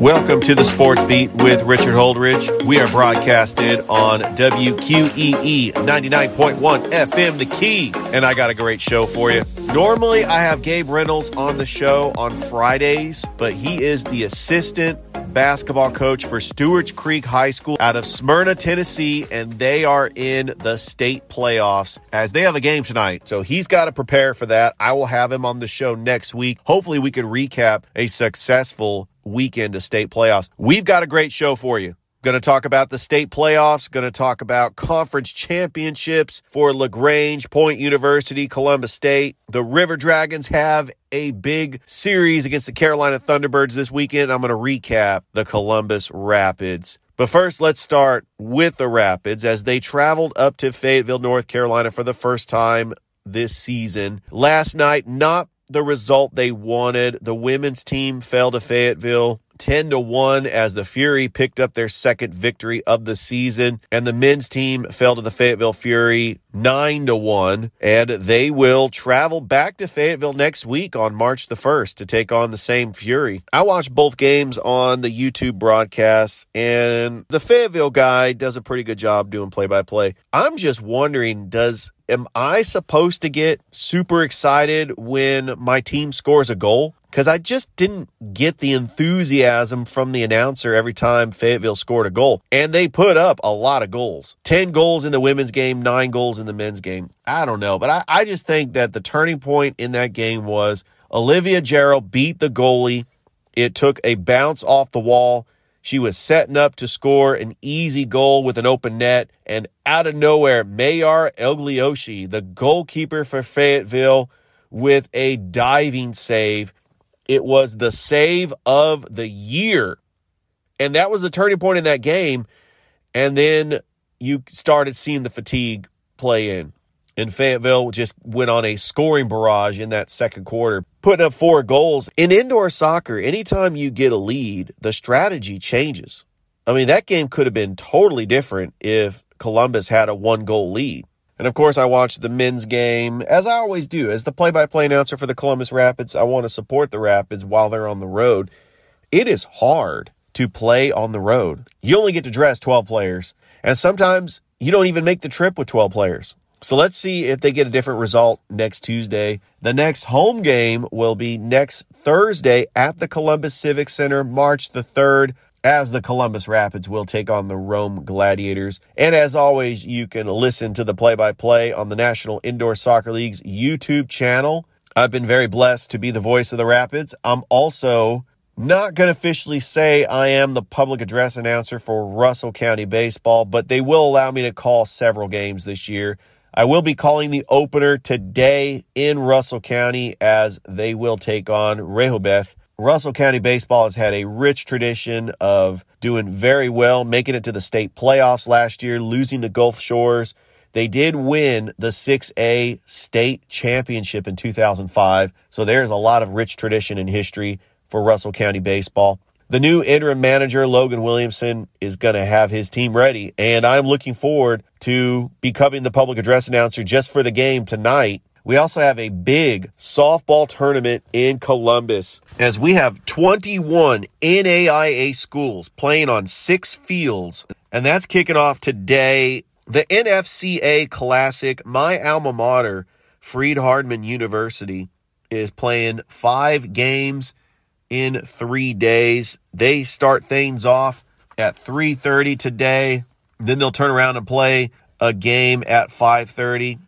Welcome to the Sports Beat with Richard Holdridge. We are broadcasted on WQEE 99.1 FM, The Key. And I got a great show for you. Normally, I have Gabe Reynolds on the show on Fridays, but he is the assistant basketball coach for Stewart's Creek High School out of Smyrna, Tennessee, and they are in the state playoffs as they have a game tonight. So he's got to prepare for that. I will have him on the show next week. Hopefully, we can recap a successful weekend of state playoffs. We've got a great show for you. Going to talk about the state playoffs, going to talk about conference championships for LaGrange, Point University, Columbus State. The River Dragons have a big series against the Carolina Thunderbirds this weekend. I'm going to recap the Columbus Rapids. But first, let's start with the Rapids as they traveled up to Fayetteville, North Carolina for the first time this season. Last night, not the result they wanted. The women's team fell to Fayetteville 10 to 1 as the Fury picked up their second victory of the season and the men's team fell to the Fayetteville Fury 9 to 1 and they will travel back to Fayetteville next week on March the 1st to take on the same Fury. I watched both games on the YouTube broadcast and the Fayetteville guy does a pretty good job doing play by play. I'm just wondering does am I supposed to get super excited when my team scores a goal? Because I just didn't get the enthusiasm from the announcer every time Fayetteville scored a goal. And they put up a lot of goals 10 goals in the women's game, nine goals in the men's game. I don't know, but I, I just think that the turning point in that game was Olivia Gerald beat the goalie. It took a bounce off the wall. She was setting up to score an easy goal with an open net, and out of nowhere, Mayar Elglioshi, the goalkeeper for Fayetteville, with a diving save. It was the save of the year. And that was the turning point in that game. And then you started seeing the fatigue play in. And Fayetteville just went on a scoring barrage in that second quarter, putting up four goals. In indoor soccer, anytime you get a lead, the strategy changes. I mean, that game could have been totally different if Columbus had a one goal lead. And of course, I watched the men's game, as I always do. As the play by play announcer for the Columbus Rapids, I want to support the Rapids while they're on the road. It is hard to play on the road. You only get to dress 12 players, and sometimes you don't even make the trip with 12 players. So let's see if they get a different result next Tuesday. The next home game will be next Thursday at the Columbus Civic Center, March the 3rd, as the Columbus Rapids will take on the Rome Gladiators. And as always, you can listen to the play by play on the National Indoor Soccer League's YouTube channel. I've been very blessed to be the voice of the Rapids. I'm also not going to officially say I am the public address announcer for Russell County Baseball, but they will allow me to call several games this year. I will be calling the opener today in Russell County as they will take on Rehoboth. Russell County Baseball has had a rich tradition of doing very well, making it to the state playoffs last year, losing to Gulf Shores. They did win the 6A state championship in 2005. So there's a lot of rich tradition and history for Russell County Baseball. The new interim manager, Logan Williamson, is going to have his team ready. And I'm looking forward to becoming the public address announcer just for the game tonight. We also have a big softball tournament in Columbus as we have 21 NAIA schools playing on six fields. And that's kicking off today. The NFCA Classic, my alma mater, Freed Hardeman University, is playing five games in three days. They start things off at 3:30 today. Then they'll turn around and play a game at 5:30.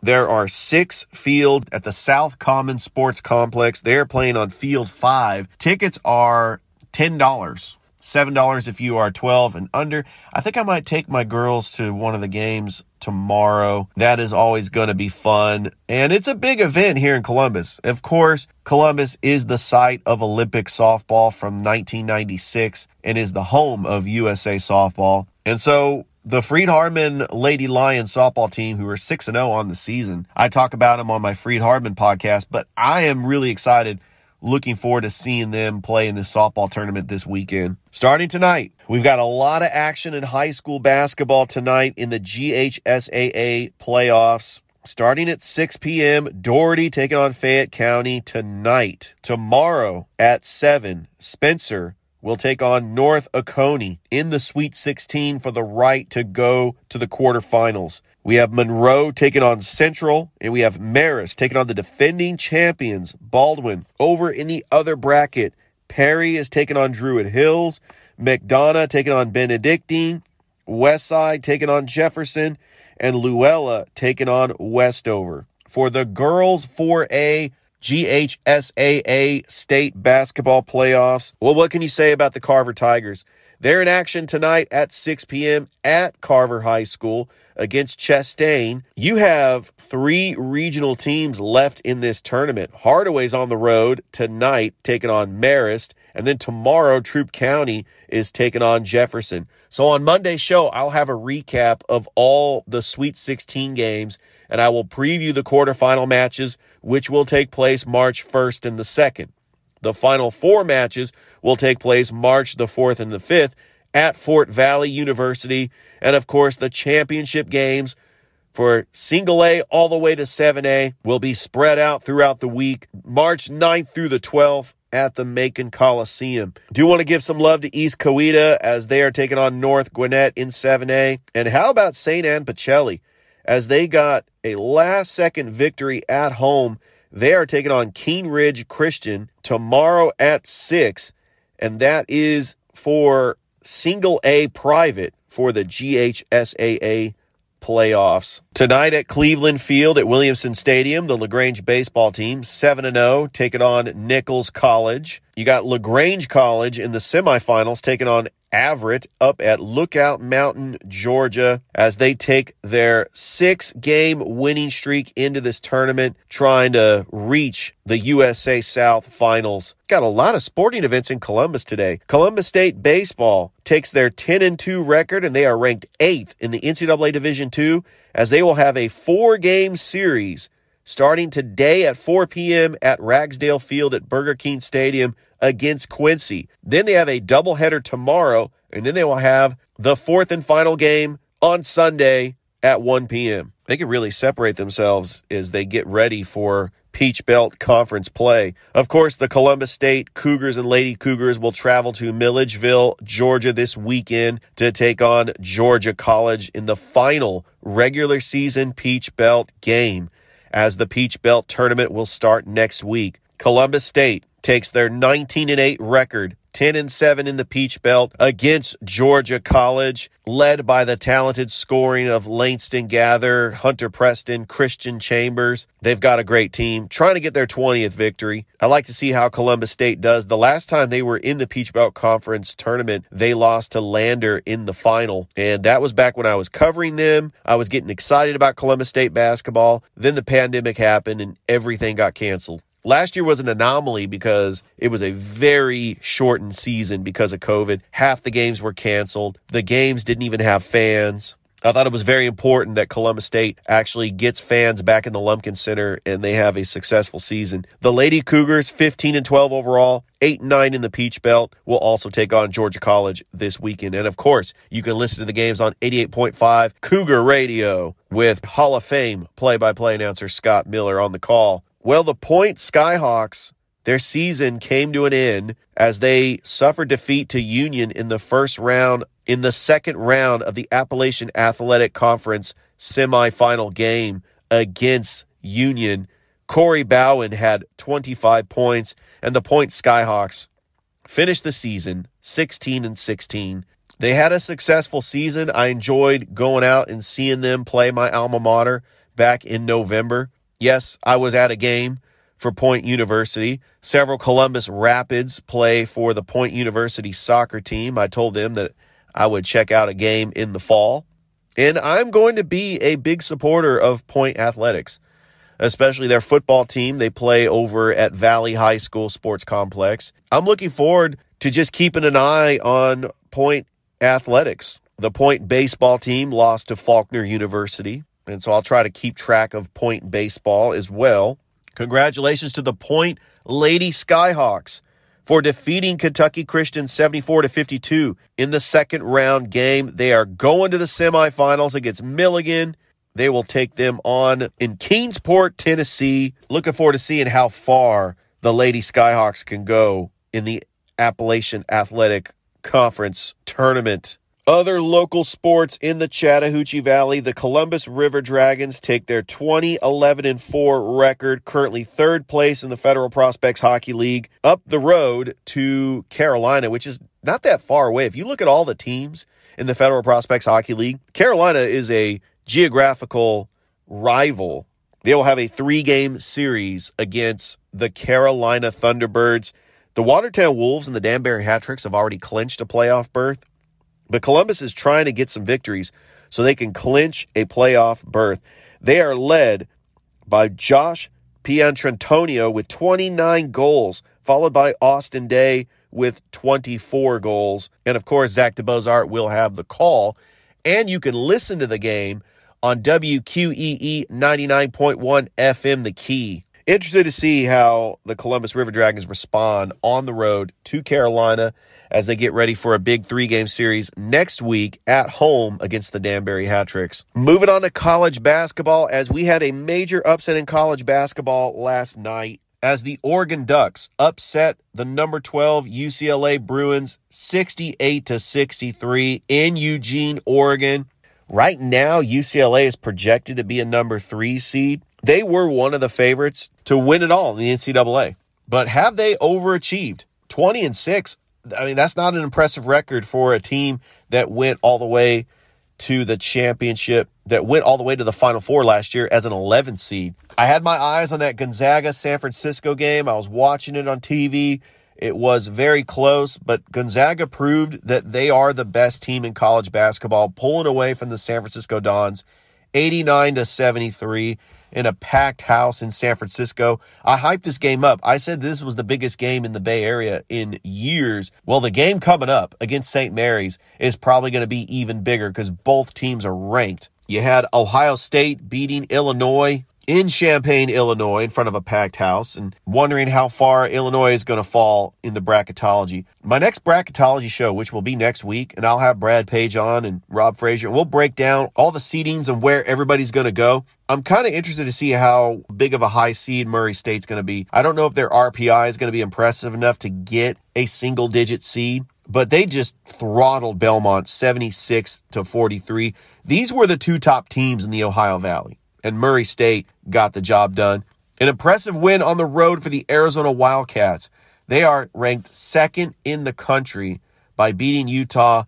There are six fields at the South Common Sports Complex. They're playing on field five. Tickets are ten dollars. Seven dollars if you are 12 and under. I think I might take my girls to one of the games tomorrow. That is always going to be fun. And it's a big event here in Columbus. Of course, Columbus is the site of Olympic softball from 1996 and is the home of USA softball. And so the Freed Hardeman Lady Lions softball team, who are 6 0 on the season, I talk about them on my Freed Hardeman podcast, but I am really excited looking forward to seeing them play in this softball tournament this weekend. Starting tonight, we've got a lot of action in high school basketball tonight in the GHSAA playoffs. Starting at 6 p.m., Dougherty taking on Fayette County tonight. Tomorrow at 7, Spencer will take on North Oconee in the Sweet 16 for the right to go to the quarterfinals. We have Monroe taking on Central, and we have Marist taking on the defending champions, Baldwin. Over in the other bracket, Perry is taking on Druid Hills, McDonough taking on Benedictine, Westside taking on Jefferson, and Luella taking on Westover. For the girls 4A GHSAA state basketball playoffs, well, what can you say about the Carver Tigers? They're in action tonight at 6 p.m. at Carver High School against Chastain. You have three regional teams left in this tournament. Hardaway's on the road tonight, taking on Marist. And then tomorrow, Troup County is taking on Jefferson. So on Monday's show, I'll have a recap of all the Sweet 16 games and I will preview the quarterfinal matches, which will take place March 1st and the 2nd. The final four matches will take place March the 4th and the 5th at Fort Valley University. And of course, the championship games for single A all the way to 7A will be spread out throughout the week, March 9th through the 12th at the Macon Coliseum. Do want to give some love to East Coweta as they are taking on North Gwinnett in 7A. And how about St. Anne Pacelli as they got a last second victory at home? They are taking on King's Ridge Christian tomorrow at 6, and that is for single A private for the GHSAA playoffs. Tonight at Cleveland Field at Williamson Stadium, the LaGrange baseball team 7 0 taking on Nichols College. You got LaGrange College in the semifinals taking on Averett up at Lookout Mountain, Georgia, as they take their six game winning streak into this tournament, trying to reach the USA South finals. Got a lot of sporting events in Columbus today. Columbus State Baseball takes their 10 and 2 record and they are ranked eighth in the NCAA Division II as they will have a four game series starting today at 4 p.m. at Ragsdale Field at Burger King Stadium against Quincy. Then they have a doubleheader tomorrow, and then they will have the fourth and final game on Sunday at 1 p.m. They can really separate themselves as they get ready for Peach Belt Conference play. Of course, the Columbus State Cougars and Lady Cougars will travel to Milledgeville, Georgia this weekend to take on Georgia College in the final regular season Peach Belt game as the Peach Belt tournament will start next week. Columbus State takes their 19 and 8 record 10 and 7 in the Peach Belt against Georgia College, led by the talented scoring of Langston Gather, Hunter Preston, Christian Chambers. They've got a great team trying to get their 20th victory. I like to see how Columbus State does. The last time they were in the Peach Belt Conference tournament, they lost to Lander in the final. And that was back when I was covering them. I was getting excited about Columbus State basketball. Then the pandemic happened and everything got canceled. Last year was an anomaly because it was a very shortened season because of COVID. Half the games were canceled. The games didn't even have fans. I thought it was very important that Columbus State actually gets fans back in the Lumpkin Center and they have a successful season. The Lady Cougars, 15 and 12 overall, 8 and 9 in the Peach Belt, will also take on Georgia College this weekend. And of course, you can listen to the games on 88.5 Cougar Radio with Hall of Fame play by play announcer Scott Miller on the call. Well, the Point Skyhawks, their season came to an end as they suffered defeat to Union in the first round, in the second round of the Appalachian Athletic Conference semifinal game against Union. Corey Bowen had 25 points, and the Point Skyhawks finished the season 16 and 16. They had a successful season. I enjoyed going out and seeing them play my alma mater back in November. Yes, I was at a game for Point University. Several Columbus Rapids play for the Point University soccer team. I told them that I would check out a game in the fall. And I'm going to be a big supporter of Point Athletics, especially their football team. They play over at Valley High School Sports Complex. I'm looking forward to just keeping an eye on Point Athletics. The Point baseball team lost to Faulkner University, and so I'll try to keep track of Point baseball as well. Congratulations to the Point Lady Skyhawks for defeating Kentucky Christian 74 to 52 in the second round game. They are going to the semifinals against Milligan. They will take them on in Kingsport, Tennessee. Looking forward to seeing how far the Lady Skyhawks can go in the Appalachian Athletic Conference tournament. Other local sports in the Chattahoochee Valley, the Columbus River Dragons take their 2011 and 4 record, currently third place in the Federal Prospects Hockey League, up the road to Carolina, which is not that far away. If you look at all the teams in the Federal Prospects Hockey League, Carolina is a geographical rival. They will have a three game series against the Carolina Thunderbirds. The Watertown Wolves and the Danbury Hat-Tricks have already clinched a playoff berth. But Columbus is trying to get some victories so they can clinch a playoff berth. They are led by Josh Piantrantonio with 29 goals, followed by Austin Day with 24 goals. And of course, Zach DeBozart will have the call. And you can listen to the game on WQEE 99.1 FM, The Key. Interested to see how the Columbus River Dragons respond on the road to Carolina as they get ready for a big three game series next week at home against the Danbury Hat-Tricks. Moving on to college basketball, as we had a major upset in college basketball last night as the Oregon Ducks upset the number 12 UCLA Bruins 68 to 63 in Eugene, Oregon. Right now, UCLA is projected to be a number three seed. They were one of the favorites to win it all in the NCAA. But have they overachieved? 20 and 6. I mean, that's not an impressive record for a team that went all the way to the championship, that went all the way to the Final Four last year as an 11 seed. I had my eyes on that Gonzaga San Francisco game. I was watching it on TV. It was very close, but Gonzaga proved that they are the best team in college basketball, pulling away from the San Francisco Dons 89 to 73 in a packed house in San Francisco. I hyped this game up. I said this was the biggest game in the Bay Area in years. Well, the game coming up against St. Mary's is probably going to be even bigger because both teams are ranked. You had Ohio State beating Illinois in Champaign, Illinois, in front of a packed house, and wondering how far Illinois is going to fall in the bracketology. My next bracketology show, which will be next week, and I'll have Brad Page on and Rob Frazier, and we'll break down all the seedings and where everybody's going to go. I'm kind of interested to see how big of a high seed Murray State's going to be. I don't know if their RPI is going to be impressive enough to get a single digit seed, but they just throttled Belmont 76 to 43. These were the two top teams in the Ohio Valley, and Murray State got the job done. An impressive win on the road for the Arizona Wildcats. They are ranked second in the country by beating Utah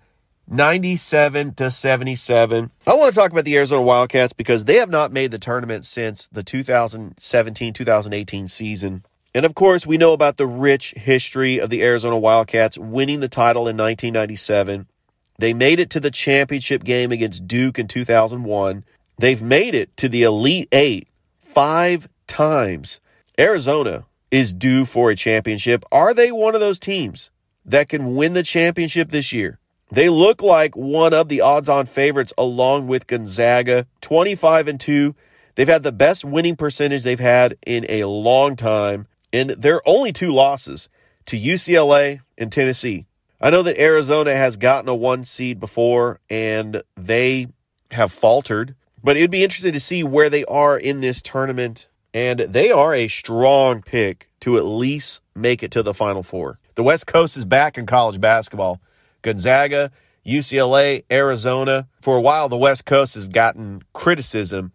97 to 77. I want to talk about the Arizona Wildcats because they have not made the tournament since the 2017 2018 season. And of course, we know about the rich history of the Arizona Wildcats winning the title in 1997. They made it to the championship game against Duke in 2001. They've made it to the Elite Eight five times. Arizona is due for a championship. Are they one of those teams that can win the championship this year? They look like one of the odds on favorites along with Gonzaga, 25 and 2. They've had the best winning percentage they've had in a long time, and they're only two losses to UCLA and Tennessee. I know that Arizona has gotten a one seed before and they have faltered, but it'd be interesting to see where they are in this tournament. And they are a strong pick to at least make it to the Final Four. The West Coast is back in college basketball. Gonzaga, UCLA, Arizona. For a while, the West Coast has gotten criticism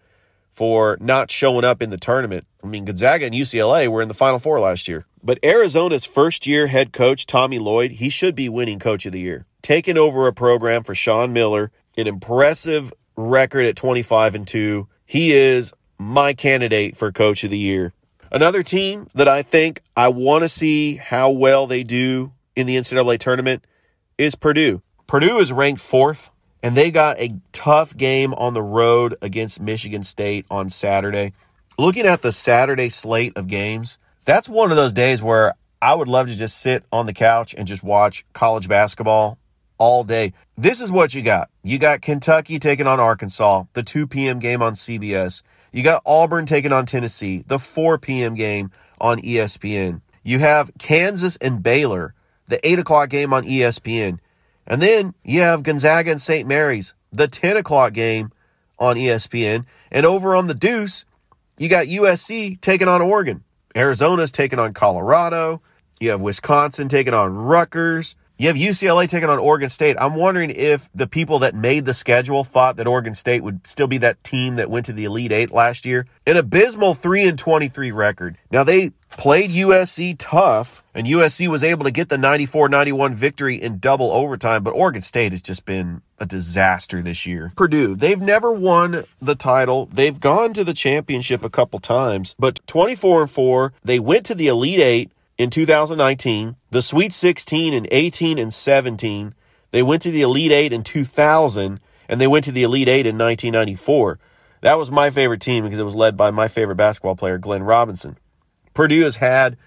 for not showing up in the tournament. I mean, Gonzaga and UCLA were in the Final Four last year. But Arizona's first year head coach, Tommy Lloyd, he should be winning coach of the year. Taking over a program for Sean Miller, an impressive record at 25 and 2. He is my candidate for coach of the year. Another team that I think I want to see how well they do in the NCAA tournament is Purdue. Purdue is ranked fourth, and they got a tough game on the road against Michigan State on Saturday. Looking at the Saturday slate of games, that's one of those days where I would love to just sit on the couch and just watch college basketball all day. This is what you got. You got Kentucky taking on Arkansas, the 2 p.m. game on CBS. You got Auburn taking on Tennessee, the 4 p.m. game on ESPN. You have Kansas and Baylor, the 8 o'clock game on ESPN. And then you have Gonzaga and St. Mary's, the 10 o'clock game on ESPN. And over on the Deuce, you got USC taking on Oregon. Arizona's taking on Colorado. You have Wisconsin taking on Rutgers. You have UCLA taking on Oregon State. I'm wondering if the people that made the schedule thought that Oregon State would still be that team that went to the Elite Eight last year. An abysmal 3 and 23 record. Now, they played USC tough, and USC was able to get the 94 91 victory in double overtime, but Oregon State has just been a disaster this year. Purdue, they've never won the title. They've gone to the championship a couple times, but 24 and 4, they went to the Elite Eight in 2019, the Sweet 16 in 18 and 17. They went to the Elite Eight in 2000, and they went to the Elite Eight in 1994. That was my favorite team because it was led by my favorite basketball player, Glenn Robinson. Purdue has had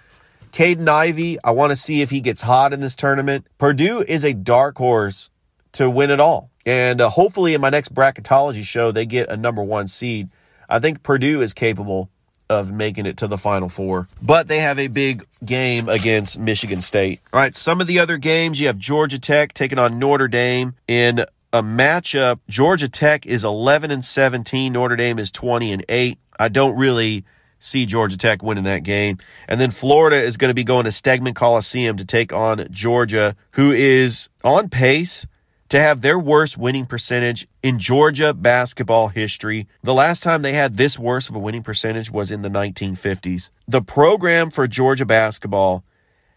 Jaden Ivey. I want to see if he gets hot in this tournament. Purdue is a dark horse to win it all. And uh, hopefully, in my next bracketology show, they get a number one seed. I think Purdue is capable of making it to the Final Four. But they have a big game against Michigan State. All right, some of the other games you have Georgia Tech taking on Notre Dame in a matchup. Georgia Tech is 11 and 17, Notre Dame is 20 and 8. I don't really see Georgia Tech winning that game. And then Florida is going to be going to Stegeman Coliseum to take on Georgia, who is on pace to have their worst winning percentage in Georgia basketball history. The last time they had this worse of a winning percentage was in the 1950s. The program for Georgia basketball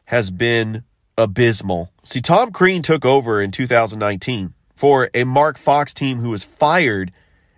has been abysmal. See, Tom Crean took over in 2019 for a Mark Fox team who was fired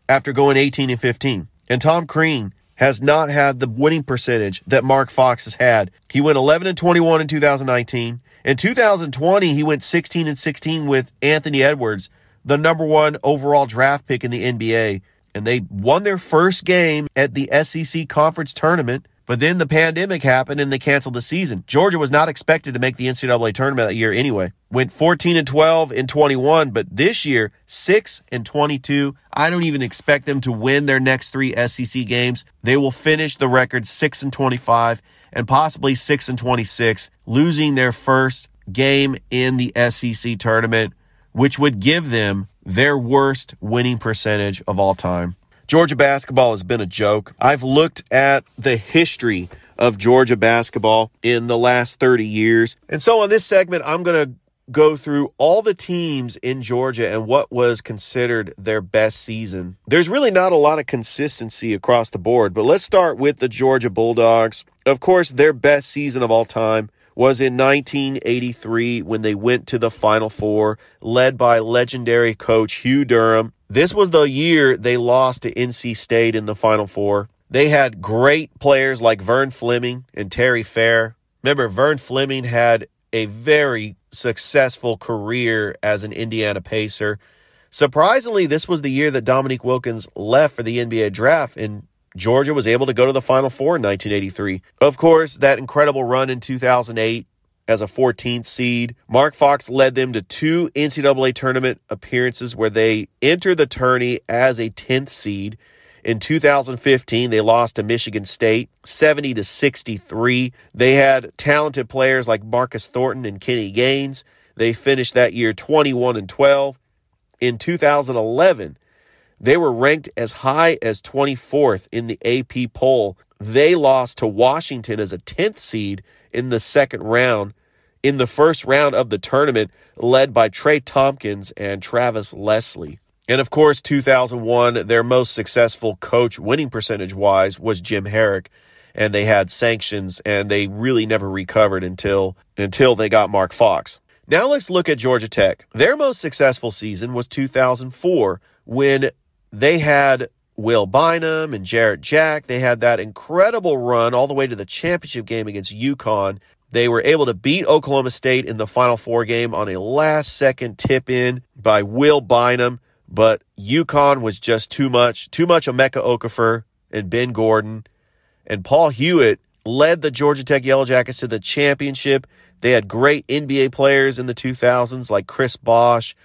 after going 18 and 15. And Tom Crean has not had the winning percentage that Mark Fox has had. He went 11 and 21 in 2019. In 2020, he went 16 and 16 with Anthony Edwards, the number one overall draft pick in the NBA. And they won their first game at the SEC conference tournament. But then the pandemic happened and they canceled the season. Georgia was not expected to make the NCAA tournament that year anyway. Went 14 and 12 in 21, but this year 6 and 22. I don't even expect them to win their next 3 SEC games. They will finish the record 6 and 25 and possibly 6 and 26, losing their first game in the SEC tournament, which would give them their worst winning percentage of all time. Georgia basketball has been a joke. I've looked at the history of Georgia basketball in the last 30 years. And so on this segment, I'm going to go through all the teams in Georgia and what was considered their best season. There's really not a lot of consistency across the board, but let's start with the Georgia Bulldogs. Of course, their best season of all time was in 1983 when they went to the Final Four, led by legendary coach Hugh Durham. This was the year they lost to NC State in the Final Four. They had great players like Vern Fleming and Terry Fair. Remember, Vern Fleming had a very successful career as an Indiana Pacer. Surprisingly, this was the year that Dominique Wilkins left for the NBA draft, and Georgia was able to go to the Final Four in 1983. Of course, that incredible run in 2008 as a 14th seed. Mark Fox led them to two NCAA tournament appearances where they entered the tourney as a 10th seed. In 2015, they lost to Michigan State 70 to 63. They had talented players like Marcus Thornton and Kenny Gaines. They finished that year 21 and 12. In 2011, they were ranked as high as 24th in the AP poll. They lost to Washington as a 10th seed in the second round. In the first round of the tournament, led by Trey Thompkins and Travis Leslie. And of course, 2001, their most successful coach winning percentage wise was Jim Harrick. And they had sanctions and they really never recovered until, until they got Mark Fox. Now let's look at Georgia Tech. Their most successful season was 2004 when they had Will Bynum and Jarrett Jack. They had that incredible run all the way to the championship game against UConn. They were able to beat Oklahoma State in the Final Four game on a last second tip in by Will Bynum but UConn was just too much, too much Emeka Okafor and Ben Gordon. And Paul Hewitt led the Georgia Tech Yellow Jackets to the championship. They had great NBA players in the 2000s like Chris Bosh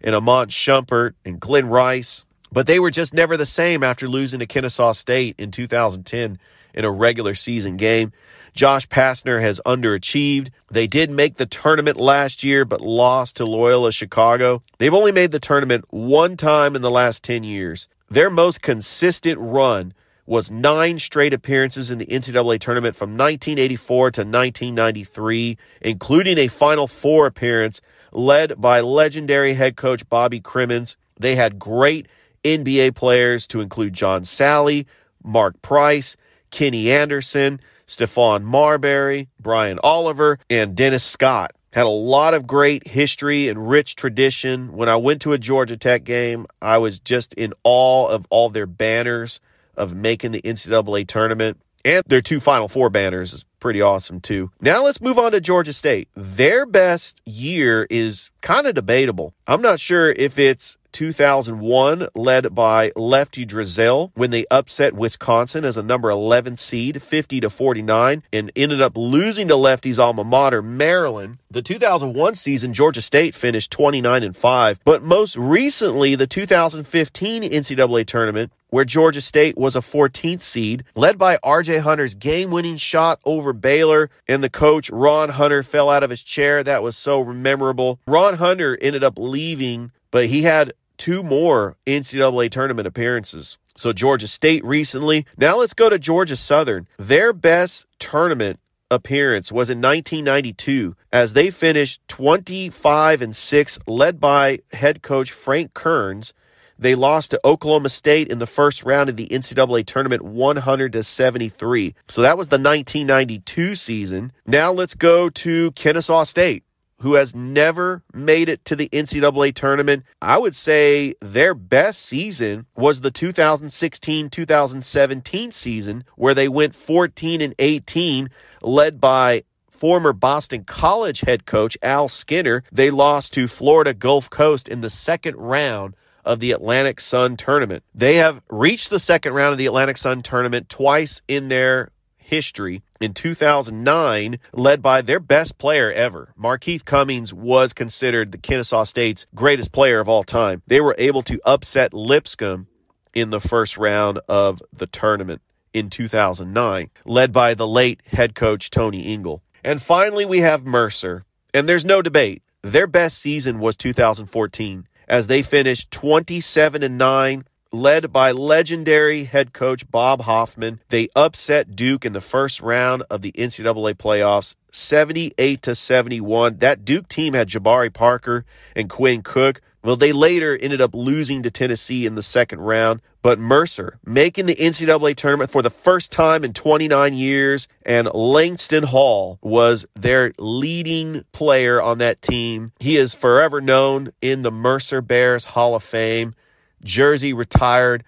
and Iman Shumpert and Glenn Rice, but they were just never the same after losing to Kennesaw State in 2010 in a regular season game. Josh Pastner has underachieved. They did make the tournament last year, but lost to Loyola Chicago. They've only made the tournament one time in the last 10 years. Their most consistent run was nine straight appearances in the NCAA tournament from 1984 to 1993, including a Final Four appearance led by legendary head coach Bobby Cremins. They had great NBA players to include John Salley, Mark Price, Kenny Anderson, Stephon Marbury, Brian Oliver, and Dennis Scott. Had a lot of great history and rich tradition. When I went to a Georgia Tech game, I was just in awe of all their banners of making the NCAA tournament. And their two Final Four banners is pretty awesome too. Now let's move on to Georgia State. Their best year is kind of debatable. I'm not sure if it's 2001, led by Lefty Driesell, when they upset Wisconsin as a number 11 seed, 50 to 49, and ended up losing to Lefty's alma mater, Maryland. The 2001 season, Georgia State finished 29 and 5, but most recently, the 2015 NCAA tournament, where Georgia State was a 14th seed, led by RJ Hunter's game winning shot over Baylor, and the coach, Ron Hunter, fell out of his chair. That was so memorable. Ron Hunter ended up leaving, but he had two more NCAA tournament appearances. So Georgia State recently. Now let's go to Georgia Southern. Their best tournament appearance was in 1992 as they finished 25 and 6 led by head coach Frank Kearns. They lost to Oklahoma State in the first round of the NCAA tournament 100 to 73. So that was the 1992 season. Now let's go to Kennesaw State who has never made it to the NCAA tournament. I would say their best season was the 2016 2017 season, where they went 14 and 18, led by former Boston College head coach Al Skinner. They lost to Florida Gulf Coast in the second round of the Atlantic Sun tournament. They have reached the second round of the Atlantic Sun tournament twice in their history in 2009, led by their best player ever. Markeith Cummings was considered the Kennesaw State's greatest player of all time. They were able to upset Lipscomb in the first round of the tournament in 2009, led by the late head coach Tony Ingle. And finally, we have Mercer. And there's no debate. Their best season was 2014 as they finished 27 and 9 led by legendary head coach Bob Hoffman. They upset Duke in the first round of the NCAA playoffs, 78 to 71. That Duke team had Jabari Parker and Quinn Cook. Well, they later ended up losing to Tennessee in the second round, but Mercer making the NCAA tournament for the first time in 29 years, and Langston Hall was their leading player on that team. He is forever known in the Mercer Bears Hall of Fame. Jersey retired.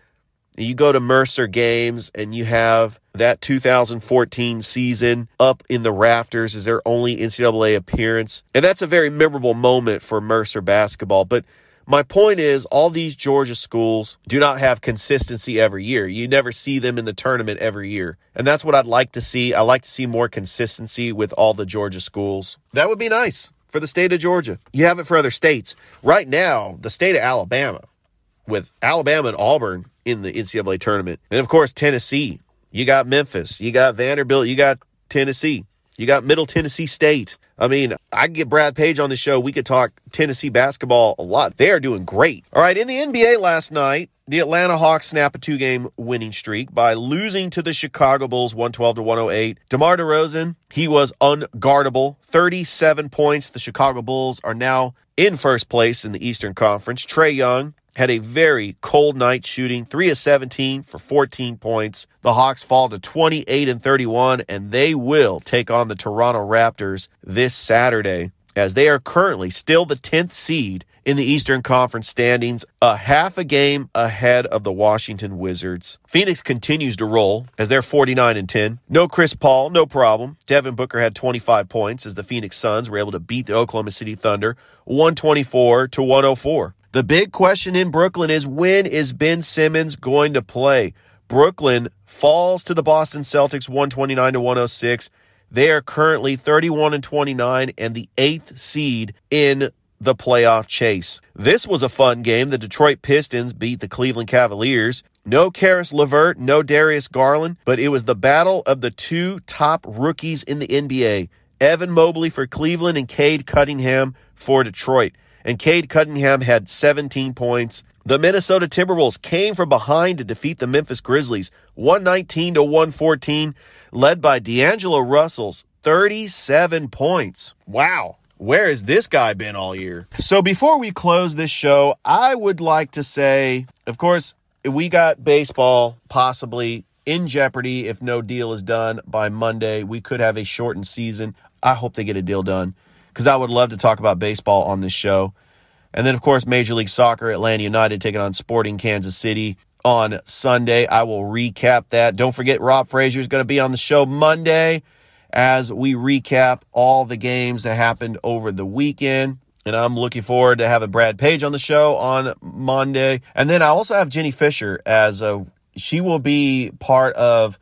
You go to Mercer games and you have that 2014 season up in the rafters as their only NCAA appearance. And that's a very memorable moment for Mercer basketball. But my point is, all these Georgia schools do not have consistency every year. You never see them in the tournament every year. And that's what I'd like to see. I like to see more consistency with all the Georgia schools. That would be nice for the state of Georgia. You have it for other states. Right now, the state of Alabama with Alabama and Auburn in the NCAA tournament. And of course, Tennessee. You got Memphis. You got Vanderbilt. You got Tennessee. You got Middle Tennessee State. I mean, I get Brad Page on the show. We could talk Tennessee basketball a lot. They are doing great. All right, in the NBA last night, the Atlanta Hawks snap a two-game winning streak by losing to the Chicago Bulls 112 to 108. DeMar DeRozan, he was unguardable. 37 points. The Chicago Bulls are now in first place in the Eastern Conference. Trae Young, had a very cold night shooting 3 of 17 for 14 points. The Hawks fall to 28 and 31 and they will take on the Toronto Raptors this Saturday as they are currently still the 10th seed in the Eastern Conference standings, a half a game ahead of the Washington Wizards. Phoenix continues to roll as they're 49 and 10. No Chris Paul, no problem. Devin Booker had 25 points as the Phoenix Suns were able to beat the Oklahoma City Thunder 124 to 104. The big question in Brooklyn is when is Ben Simmons going to play? Brooklyn falls to the Boston Celtics 129 to 106. They are currently 31 and 29 and the eighth seed in the playoff chase. This was a fun game. The Detroit Pistons beat the Cleveland Cavaliers. No Caris LeVert, no Darius Garland, but it was the battle of the two top rookies in the NBA. Evan Mobley for Cleveland and Cade Cunningham for Detroit. And Cade Cunningham had 17 points. The Minnesota Timberwolves came from behind to defeat the Memphis Grizzlies 119 to 114, led by D'Angelo Russell's 37 points. Wow. Where has this guy been all year? So before we close this show, I would like to say, of course, we got baseball possibly in jeopardy if no deal is done by Monday. We could have a shortened season. I hope they get a deal done because I would love to talk about baseball on this show. And then, of course, Major League Soccer, Atlanta United taking on Sporting Kansas City on Sunday. I will recap that. Don't forget, Rob Frazier is going to be on the show Monday as we recap all the games that happened over the weekend. And I'm looking forward to having Brad Page on the show on Monday. And then I also have Jenny Fisher as a, she will be part of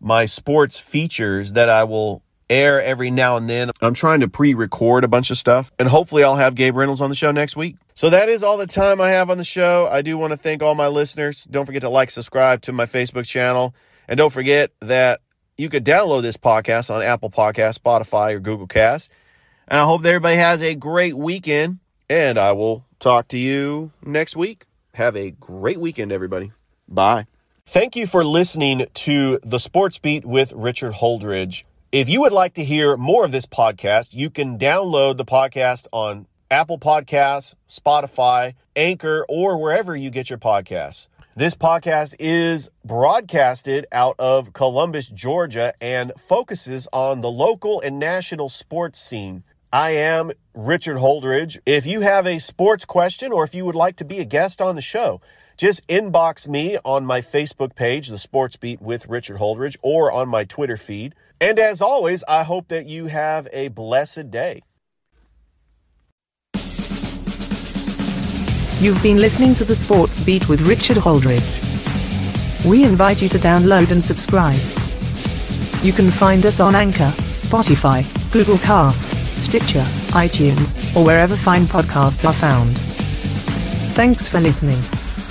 my sports features that I will air every now and then. I'm trying to pre record a bunch of stuff, and hopefully, I'll have Gabe Reynolds on the show next week. So, that is all the time I have on the show. I do want to thank all my listeners. Don't forget to like, subscribe to my Facebook channel, and don't forget that you could download this podcast on Apple Podcast, Spotify, or Google Cast. And I hope that everybody has a great weekend, and I will talk to you next week. Have a great weekend, everybody. Bye. Thank you for listening to the Sports Beat with Richard Holdridge. If you would like to hear more of this podcast, you can download the podcast on Apple Podcasts, Spotify, Anchor, or wherever you get your podcasts. This podcast is broadcasted out of Columbus, Georgia, and focuses on the local and national sports scene. I am Richard Holdridge. If you have a sports question or if you would like to be a guest on the show, just inbox me on my Facebook page, The Sports Beat with Richard Holdridge, or on my Twitter feed. And as always, I hope that you have a blessed day. You've been listening to The Sports Beat with Richard Holdridge. We invite you to download and subscribe. You can find us on Anchor, Spotify, Google Cast, Stitcher, iTunes, or wherever fine podcasts are found. Thanks for listening.